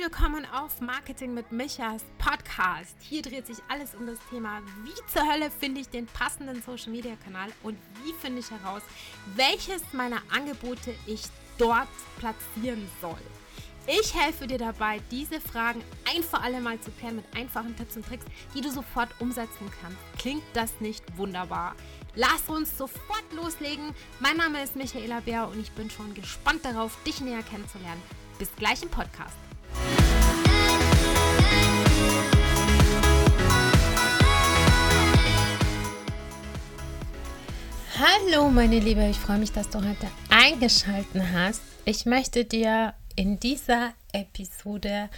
willkommen auf Marketing mit Michas Podcast. Hier dreht sich alles um das Thema, wie zur Hölle finde ich den passenden Social Media Kanal und wie finde ich heraus, welches meiner Angebote ich dort platzieren soll. Ich helfe dir dabei, diese Fragen ein für alle Mal zu klären mit einfachen Tipps und Tricks, die du sofort umsetzen kannst. Klingt das nicht wunderbar? Lass uns sofort loslegen. Mein Name ist Michaela Bär und ich bin schon gespannt darauf, dich näher kennenzulernen. Bis gleich im Podcast. Hallo meine Liebe, ich freue mich, dass du heute eingeschaltet hast. Ich möchte dir in dieser Episode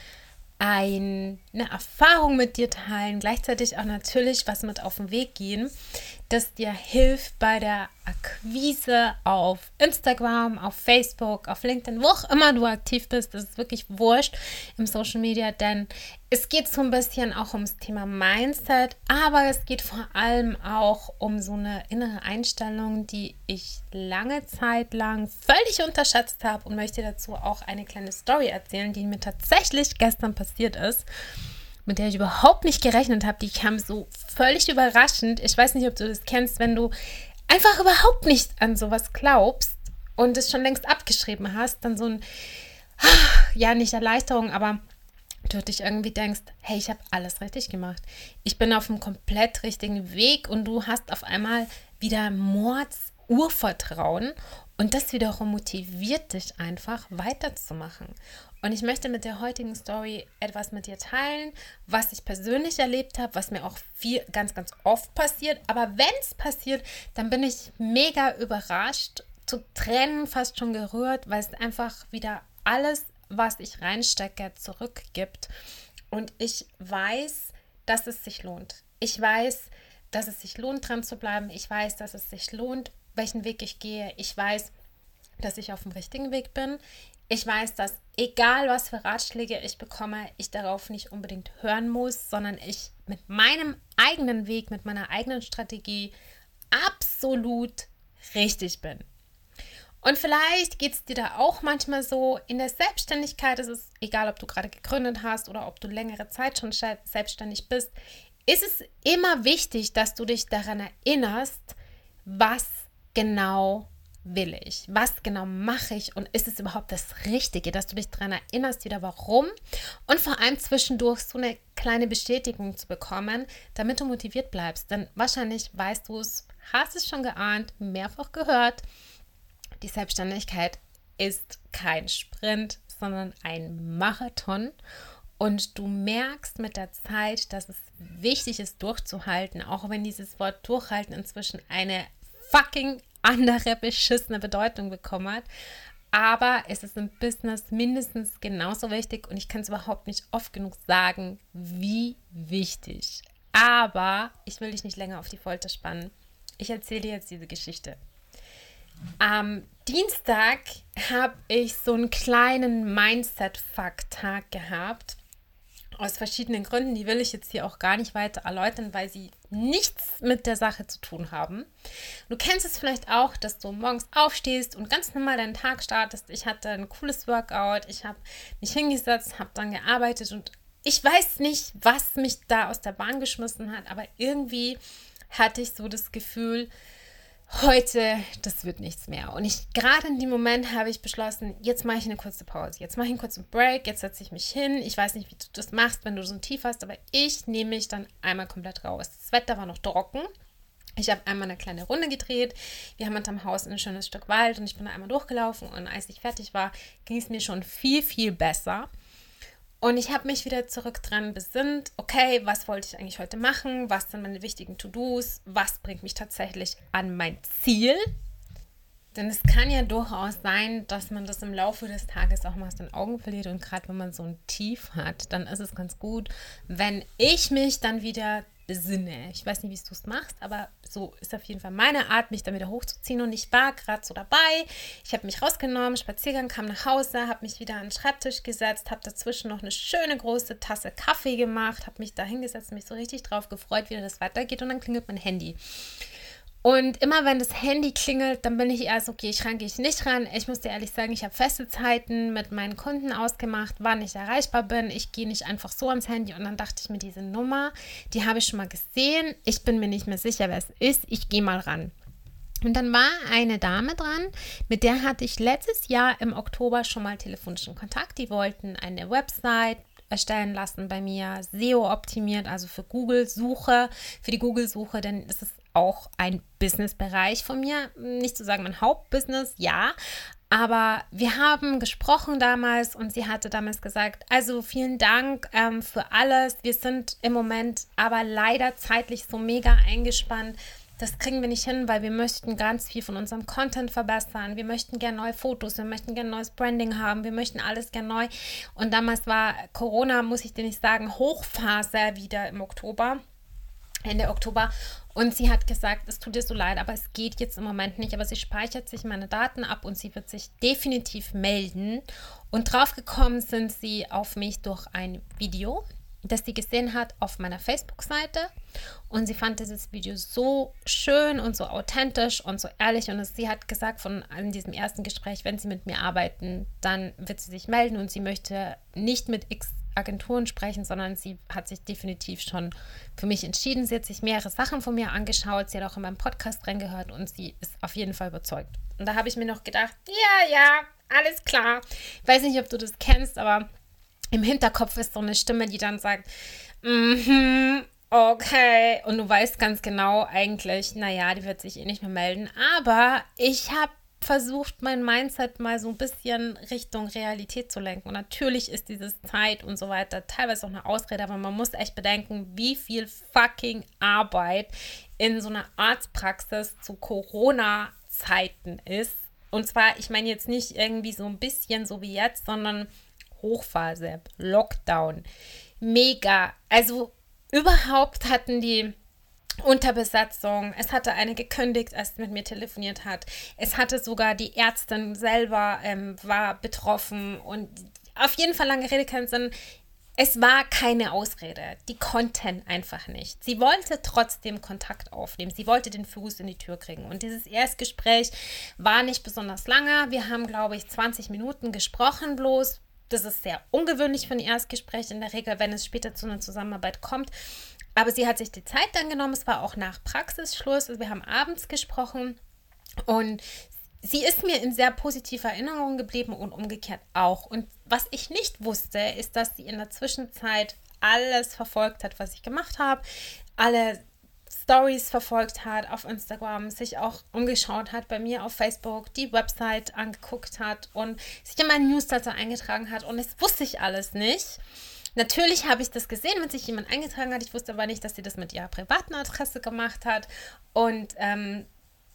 eine Erfahrung mit dir teilen, gleichzeitig auch natürlich was mit auf den Weg gehen, das dir hilft bei der Akquise auf Instagram, auf Facebook, auf LinkedIn, wo auch immer du aktiv bist. Das ist wirklich wurscht im Social Media, denn es geht so ein bisschen auch ums Thema Mindset, aber es geht vor allem auch um so eine innere Einstellung, die ich lange Zeit lang völlig unterschätzt habe und möchte dazu auch eine kleine Story erzählen, die mir tatsächlich gestern passiert ist mit der ich überhaupt nicht gerechnet habe. Die kam so völlig überraschend. Ich weiß nicht, ob du das kennst, wenn du einfach überhaupt nicht an sowas glaubst und es schon längst abgeschrieben hast, dann so ein, ja, nicht Erleichterung, aber du dich irgendwie denkst, hey, ich habe alles richtig gemacht. Ich bin auf einem komplett richtigen Weg und du hast auf einmal wieder Mords Urvertrauen und das wiederum motiviert dich einfach weiterzumachen. Und ich möchte mit der heutigen Story etwas mit dir teilen, was ich persönlich erlebt habe, was mir auch viel, ganz, ganz oft passiert. Aber wenn es passiert, dann bin ich mega überrascht, zu Tränen fast schon gerührt, weil es einfach wieder alles, was ich reinstecke, zurückgibt. Und ich weiß, dass es sich lohnt. Ich weiß, dass es sich lohnt, dran zu bleiben. Ich weiß, dass es sich lohnt, welchen Weg ich gehe. Ich weiß, dass ich auf dem richtigen Weg bin. Ich weiß, dass egal was für Ratschläge ich bekomme, ich darauf nicht unbedingt hören muss, sondern ich mit meinem eigenen Weg, mit meiner eigenen Strategie absolut richtig bin. Und vielleicht geht es dir da auch manchmal so. In der Selbstständigkeit ist es egal, ob du gerade gegründet hast oder ob du längere Zeit schon selbstständig bist, ist es immer wichtig, dass du dich daran erinnerst, was genau will ich? Was genau mache ich? Und ist es überhaupt das Richtige, dass du dich daran erinnerst, wieder warum? Und vor allem zwischendurch so eine kleine Bestätigung zu bekommen, damit du motiviert bleibst. Denn wahrscheinlich weißt du es, hast es schon geahnt, mehrfach gehört. Die Selbstständigkeit ist kein Sprint, sondern ein Marathon. Und du merkst mit der Zeit, dass es wichtig ist, durchzuhalten, auch wenn dieses Wort durchhalten inzwischen eine fucking andere beschissene Bedeutung bekommen hat. Aber es ist im Business mindestens genauso wichtig und ich kann es überhaupt nicht oft genug sagen, wie wichtig. Aber ich will dich nicht länger auf die Folter spannen. Ich erzähle dir jetzt diese Geschichte. Am Dienstag habe ich so einen kleinen Mindset-Fuck-Tag gehabt aus verschiedenen Gründen, die will ich jetzt hier auch gar nicht weiter erläutern, weil sie nichts mit der Sache zu tun haben. Du kennst es vielleicht auch, dass du morgens aufstehst und ganz normal deinen Tag startest. Ich hatte ein cooles Workout, ich habe mich hingesetzt, habe dann gearbeitet und ich weiß nicht, was mich da aus der Bahn geschmissen hat, aber irgendwie hatte ich so das Gefühl, heute, das wird nichts mehr. Und ich gerade in dem Moment habe ich beschlossen, jetzt mache ich eine kurze Pause. Jetzt mache ich einen kurzen Break, jetzt setze ich mich hin. Ich weiß nicht, wie du das machst, wenn du so ein Tief hast, aber ich nehme mich dann einmal komplett raus. Das Wetter war noch trocken. Ich habe einmal eine kleine Runde gedreht. Wir haben unterm Haus ein schönes Stück Wald und ich bin da einmal durchgelaufen und als ich fertig war, ging es mir schon viel, viel besser. Und ich habe mich wieder zurück dran besinnt, okay, was wollte ich eigentlich heute machen? Was sind meine wichtigen To-Dos? Was bringt mich tatsächlich an mein Ziel? Denn es kann ja durchaus sein, dass man das im Laufe des Tages auch mal aus den Augen verliert. Und gerade wenn man so ein Tief hat, dann ist es ganz gut, wenn ich mich dann wieder besinne. Ich weiß nicht, wie du es machst, aber so ist auf jeden Fall meine Art, mich dann wieder hochzuziehen. Und ich war gerade so dabei. Ich habe mich rausgenommen, Spaziergang, kam nach Hause, habe mich wieder an den Schreibtisch gesetzt, habe dazwischen noch eine schöne große Tasse Kaffee gemacht, habe mich da hingesetzt, mich so richtig drauf gefreut, wie das weitergeht. Und dann klingelt mein Handy. Und immer wenn das Handy klingelt, dann bin ich eher so, okay, ich ran, gehe ich nicht ran. Ich muss dir ehrlich sagen, ich habe feste Zeiten mit meinen Kunden ausgemacht, wann ich erreichbar bin. Ich gehe nicht einfach so ans Handy. Und dann dachte ich mir, diese Nummer, die habe ich schon mal gesehen. Ich bin mir nicht mehr sicher, wer es ist. Ich gehe mal ran. Und dann war eine Dame dran, mit der hatte ich letztes Jahr im Oktober schon mal telefonischen Kontakt. Die wollten eine Website erstellen lassen bei mir, SEO optimiert, also für Google-Suche, für die Google-Suche, denn es ist auch ein Business-Bereich von mir. Nicht zu sagen mein Hauptbusiness, ja. Aber wir haben gesprochen damals und sie hatte damals gesagt, also vielen Dank ähm, für alles. Wir sind im Moment aber leider zeitlich so mega eingespannt. Das kriegen wir nicht hin, weil wir möchten ganz viel von unserem Content verbessern. Wir möchten gerne neue Fotos, wir möchten gerne neues Branding haben, wir möchten alles gerne neu. Und damals war Corona, muss ich dir nicht sagen, Hochphase wieder im Oktober. Ende Oktober. Und sie hat gesagt, es tut ihr so leid, aber es geht jetzt im Moment nicht. Aber sie speichert sich meine Daten ab und sie wird sich definitiv melden. Und draufgekommen sind sie auf mich durch ein Video, das sie gesehen hat auf meiner Facebook-Seite. Und sie fand dieses Video so schön und so authentisch und so ehrlich. Und sie hat gesagt von in diesem ersten Gespräch, wenn sie mit mir arbeiten, dann wird sie sich melden und sie möchte nicht mit X Agenturen sprechen, sondern sie hat sich definitiv schon für mich entschieden. Sie hat sich mehrere Sachen von mir angeschaut, sie hat auch in meinem Podcast reingehört und sie ist auf jeden Fall überzeugt. Und da habe ich mir noch gedacht, ja, ja, alles klar. Ich weiß nicht, ob du das kennst, aber im Hinterkopf ist so eine Stimme, die dann sagt, mm okay. Und du weißt ganz genau eigentlich, naja, die wird sich eh nicht mehr melden. Aber ich habe versucht, mein Mindset mal so ein bisschen Richtung Realität zu lenken. Und natürlich ist dieses Zeit und so weiter teilweise auch eine Ausrede, aber man muss echt bedenken, wie viel fucking Arbeit in so einer Arztpraxis zu Corona-Zeiten ist. Und zwar, ich meine jetzt nicht irgendwie so ein bisschen so wie jetzt, sondern Hochphase, Lockdown. Mega. Also überhaupt hatten die Unterbesetzung. Es hatte eine gekündigt, als sie mit mir telefoniert hat. Es hatte sogar die Ärztin selber ähm, war betroffen und auf jeden Fall lange Rede keinen Sinn. Es war keine Ausrede. Die konnten einfach nicht. Sie wollte trotzdem Kontakt aufnehmen. Sie wollte den Fuß in die Tür kriegen. Und dieses Erstgespräch war nicht besonders lange. Wir haben, glaube ich, 20 Minuten gesprochen bloß. Das ist sehr ungewöhnlich für ein Erstgespräch in der Regel, wenn es später zu einer Zusammenarbeit kommt. Aber sie hat sich die Zeit dann genommen. Es war auch nach Praxisschluss. Also wir haben abends gesprochen und sie ist mir in sehr positiver Erinnerung geblieben und umgekehrt auch. Und was ich nicht wusste, ist, dass sie in der Zwischenzeit alles verfolgt hat, was ich gemacht habe. Alle Stories verfolgt hat auf Instagram, sich auch umgeschaut hat bei mir auf Facebook, die Website angeguckt hat und sich in meinen Newsletter eingetragen hat. Und das wusste ich alles nicht. Natürlich habe ich das gesehen, wenn sich jemand eingetragen hat. Ich wusste aber nicht, dass sie das mit ihrer privaten Adresse gemacht hat. Und ähm,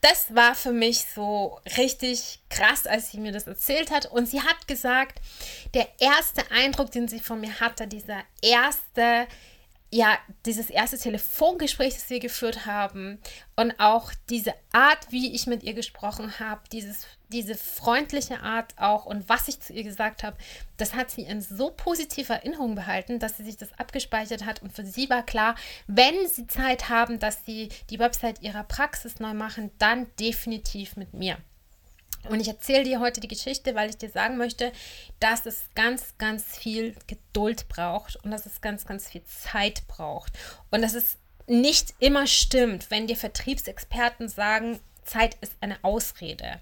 das war für mich so richtig krass, als sie mir das erzählt hat. Und sie hat gesagt, der erste Eindruck, den sie von mir hatte, dieser erste ja, dieses erste Telefongespräch, das wir geführt haben und auch diese Art, wie ich mit ihr gesprochen habe, dieses, diese freundliche Art auch und was ich zu ihr gesagt habe, das hat sie in so positiver Erinnerung behalten, dass sie sich das abgespeichert hat und für sie war klar, wenn sie Zeit haben, dass sie die Website ihrer Praxis neu machen, dann definitiv mit mir. Und ich erzähle dir heute die Geschichte, weil ich dir sagen möchte, dass es ganz, ganz viel Geduld braucht und dass es ganz, ganz viel Zeit braucht. Und dass es nicht immer stimmt, wenn dir Vertriebsexperten sagen, Zeit ist eine Ausrede.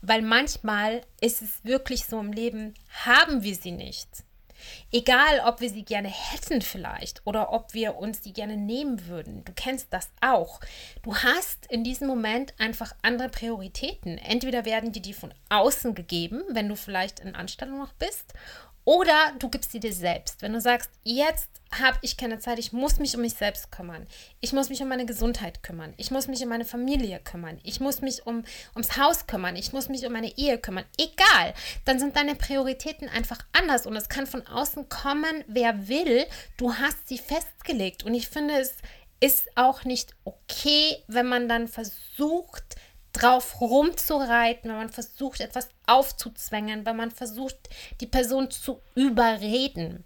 Weil manchmal ist es wirklich so im Leben, haben wir sie nicht. Egal, ob wir sie gerne hätten vielleicht oder ob wir uns die gerne nehmen würden. Du kennst das auch. Du hast in diesem Moment einfach andere Prioritäten. Entweder werden die die von außen gegeben, wenn du vielleicht in Anstellung noch bist, oder du gibst sie dir selbst. Wenn du sagst, jetzt habe ich keine Zeit, ich muss mich um mich selbst kümmern. Ich muss mich um meine Gesundheit kümmern. Ich muss mich um meine Familie kümmern. Ich muss mich um, ums Haus kümmern. Ich muss mich um meine Ehe kümmern. Egal, dann sind deine Prioritäten einfach anders und es kann von außen kommen, wer will. Du hast sie festgelegt und ich finde, es ist auch nicht okay, wenn man dann versucht, drauf rumzureiten, wenn man versucht, etwas aufzuzwängen, wenn man versucht, die Person zu überreden.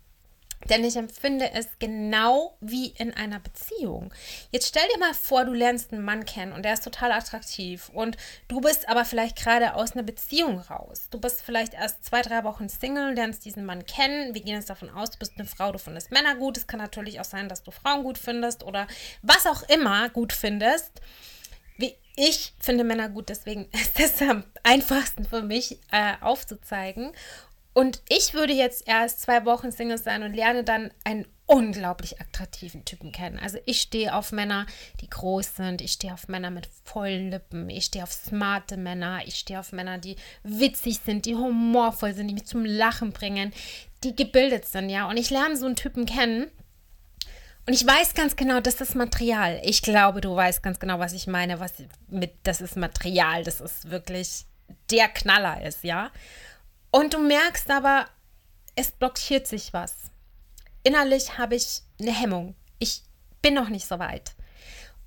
Denn ich empfinde es genau wie in einer Beziehung. Jetzt stell dir mal vor, du lernst einen Mann kennen und der ist total attraktiv und du bist aber vielleicht gerade aus einer Beziehung raus. Du bist vielleicht erst zwei, drei Wochen Single, lernst diesen Mann kennen. Wir gehen jetzt davon aus, du bist eine Frau, du findest Männer gut. Es kann natürlich auch sein, dass du Frauen gut findest oder was auch immer gut findest. Ich finde Männer gut, deswegen ist es am einfachsten für mich äh, aufzuzeigen. Und ich würde jetzt erst zwei Wochen Single sein und lerne dann einen unglaublich attraktiven Typen kennen. Also ich stehe auf Männer, die groß sind. Ich stehe auf Männer mit vollen Lippen. Ich stehe auf smarte Männer. Ich stehe auf Männer, die witzig sind, die humorvoll sind, die mich zum Lachen bringen, die gebildet sind, ja. Und ich lerne so einen Typen kennen. Und ich weiß ganz genau, das ist Material. Ich glaube, du weißt ganz genau, was ich meine, was mit das ist Material, das ist wirklich der Knaller ist, ja. Und du merkst aber, es blockiert sich was. Innerlich habe ich eine Hemmung. Ich bin noch nicht so weit.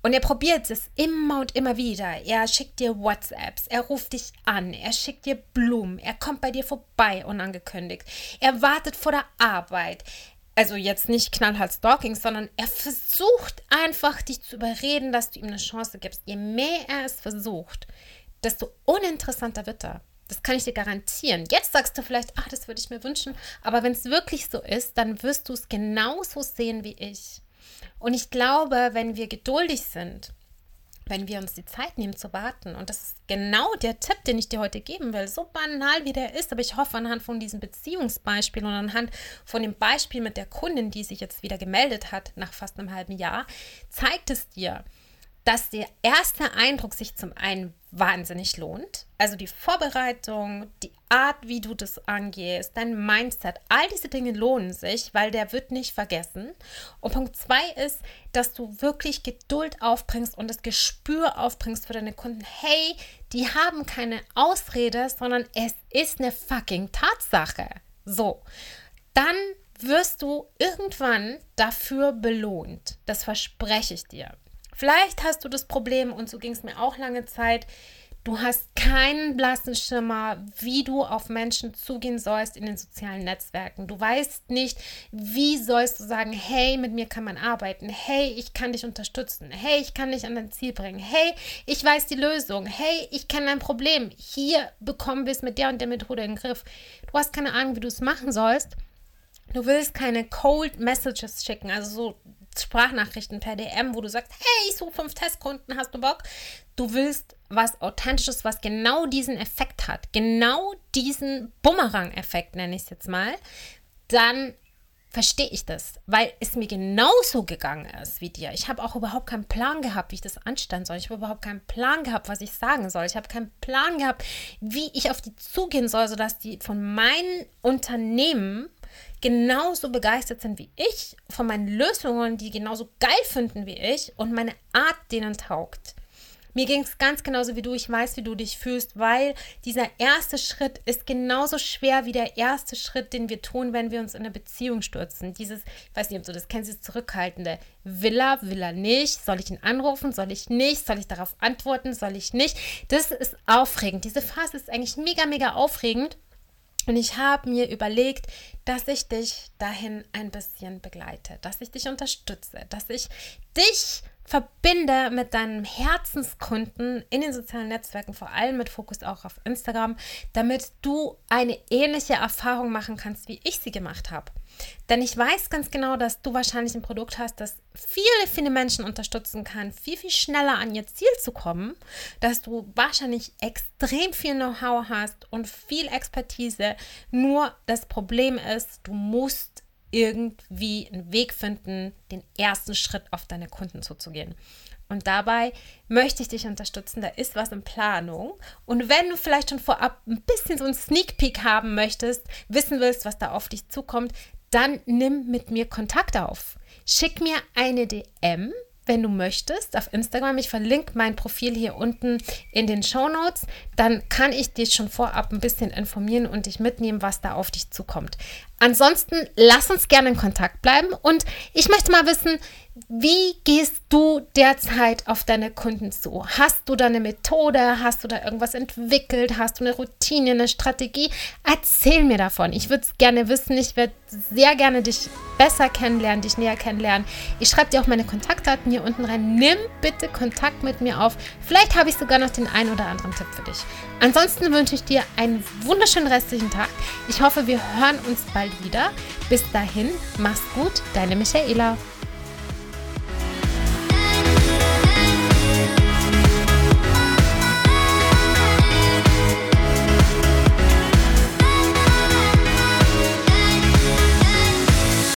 Und er probiert es immer und immer wieder. Er schickt dir WhatsApps, er ruft dich an, er schickt dir Blumen, er kommt bei dir vorbei unangekündigt. Er wartet vor der Arbeit. Also jetzt nicht knallhart Stalking, sondern er versucht einfach dich zu überreden, dass du ihm eine Chance gibst. Je mehr er es versucht, desto uninteressanter wird er. Das kann ich dir garantieren. Jetzt sagst du vielleicht, ach, das würde ich mir wünschen. Aber wenn es wirklich so ist, dann wirst du es genauso sehen wie ich. Und ich glaube, wenn wir geduldig sind, wenn wir uns die Zeit nehmen zu warten, und das ist genau der Tipp, den ich dir heute geben will, so banal wie der ist, aber ich hoffe anhand von diesem Beziehungsbeispiel und anhand von dem Beispiel mit der Kundin, die sich jetzt wieder gemeldet hat nach fast einem halben Jahr, zeigt es dir, dass der erste Eindruck sich zum einen wahnsinnig lohnt. Also die Vorbereitung, die Art, wie du das angehst, dein Mindset, all diese Dinge lohnen sich, weil der wird nicht vergessen. Und Punkt zwei ist, dass du wirklich Geduld aufbringst und das Gespür aufbringst für deine Kunden. Hey, die haben keine Ausrede, sondern es ist eine fucking Tatsache. So, dann wirst du irgendwann dafür belohnt. Das verspreche ich dir. Vielleicht hast du das Problem, und so ging es mir auch lange Zeit, du hast keinen blassen Schimmer, wie du auf Menschen zugehen sollst in den sozialen Netzwerken. Du weißt nicht, wie sollst du sagen, hey, mit mir kann man arbeiten, hey, ich kann dich unterstützen, hey, ich kann dich an dein Ziel bringen, hey, ich weiß die Lösung, hey, ich kenne dein Problem, hier bekommen wir es mit der und der Methode in den Griff. Du hast keine Ahnung, wie du es machen sollst. Du willst keine Cold Messages schicken, also so Sprachnachrichten per DM, wo du sagst, hey, ich suche fünf Testkunden, hast du Bock? Du willst was Authentisches, was genau diesen Effekt hat, genau diesen Bumerang-Effekt, nenne ich es jetzt mal, dann verstehe ich das, weil es mir genauso gegangen ist wie dir. Ich habe auch überhaupt keinen Plan gehabt, wie ich das anstellen soll. Ich habe überhaupt keinen Plan gehabt, was ich sagen soll. Ich habe keinen Plan gehabt, wie ich auf die zugehen soll, sodass die von meinem Unternehmen genauso begeistert sind wie ich, von meinen Lösungen, die genauso geil finden wie ich und meine Art denen taugt. Mir ging es ganz genauso wie du. Ich weiß, wie du dich fühlst, weil dieser erste Schritt ist genauso schwer wie der erste Schritt, den wir tun, wenn wir uns in eine Beziehung stürzen. Dieses, ich weiß nicht, ob du das kennst, dieses zurückhaltende. Will er, will er nicht? Soll ich ihn anrufen? Soll ich nicht? Soll ich darauf antworten? Soll ich nicht? Das ist aufregend. Diese Phase ist eigentlich mega, mega aufregend. Und ich habe mir überlegt, dass ich dich dahin ein bisschen begleite, dass ich dich unterstütze, dass ich dich verbinde mit deinem Herzenskunden in den sozialen Netzwerken, vor allem mit Fokus auch auf Instagram, damit du eine ähnliche Erfahrung machen kannst, wie ich sie gemacht habe. Denn ich weiß ganz genau, dass du wahrscheinlich ein Produkt hast, das viele, viele Menschen unterstützen kann, viel, viel schneller an ihr Ziel zu kommen, dass du wahrscheinlich extrem viel Know-how hast und viel Expertise. Nur das Problem ist, du musst irgendwie einen Weg finden, den ersten Schritt auf deine Kunden zuzugehen. Und dabei möchte ich dich unterstützen. Da ist was in Planung. Und wenn du vielleicht schon vorab ein bisschen so einen Sneak Peek haben möchtest, wissen willst, was da auf dich zukommt, dann nimm mit mir Kontakt auf. Schick mir eine DM wenn du möchtest, auf Instagram. Ich verlinke mein Profil hier unten in den Show Notes. Dann kann ich dich schon vorab ein bisschen informieren und dich mitnehmen, was da auf dich zukommt. Ansonsten lass uns gerne in Kontakt bleiben und ich möchte mal wissen, wie gehst du derzeit auf deine Kunden zu? Hast du da eine Methode? Hast du da irgendwas entwickelt? Hast du eine Routine, eine Strategie? Erzähl mir davon. Ich würde es gerne wissen. Ich würde sehr gerne dich besser kennenlernen, dich näher kennenlernen. Ich schreibe dir auch meine Kontaktdaten hier unten rein. Nimm bitte Kontakt mit mir auf. Vielleicht habe ich sogar noch den einen oder anderen Tipp für dich. Ansonsten wünsche ich dir einen wunderschönen restlichen Tag. Ich hoffe, wir hören uns bald wieder. Bis dahin, mach's gut, deine Michaela.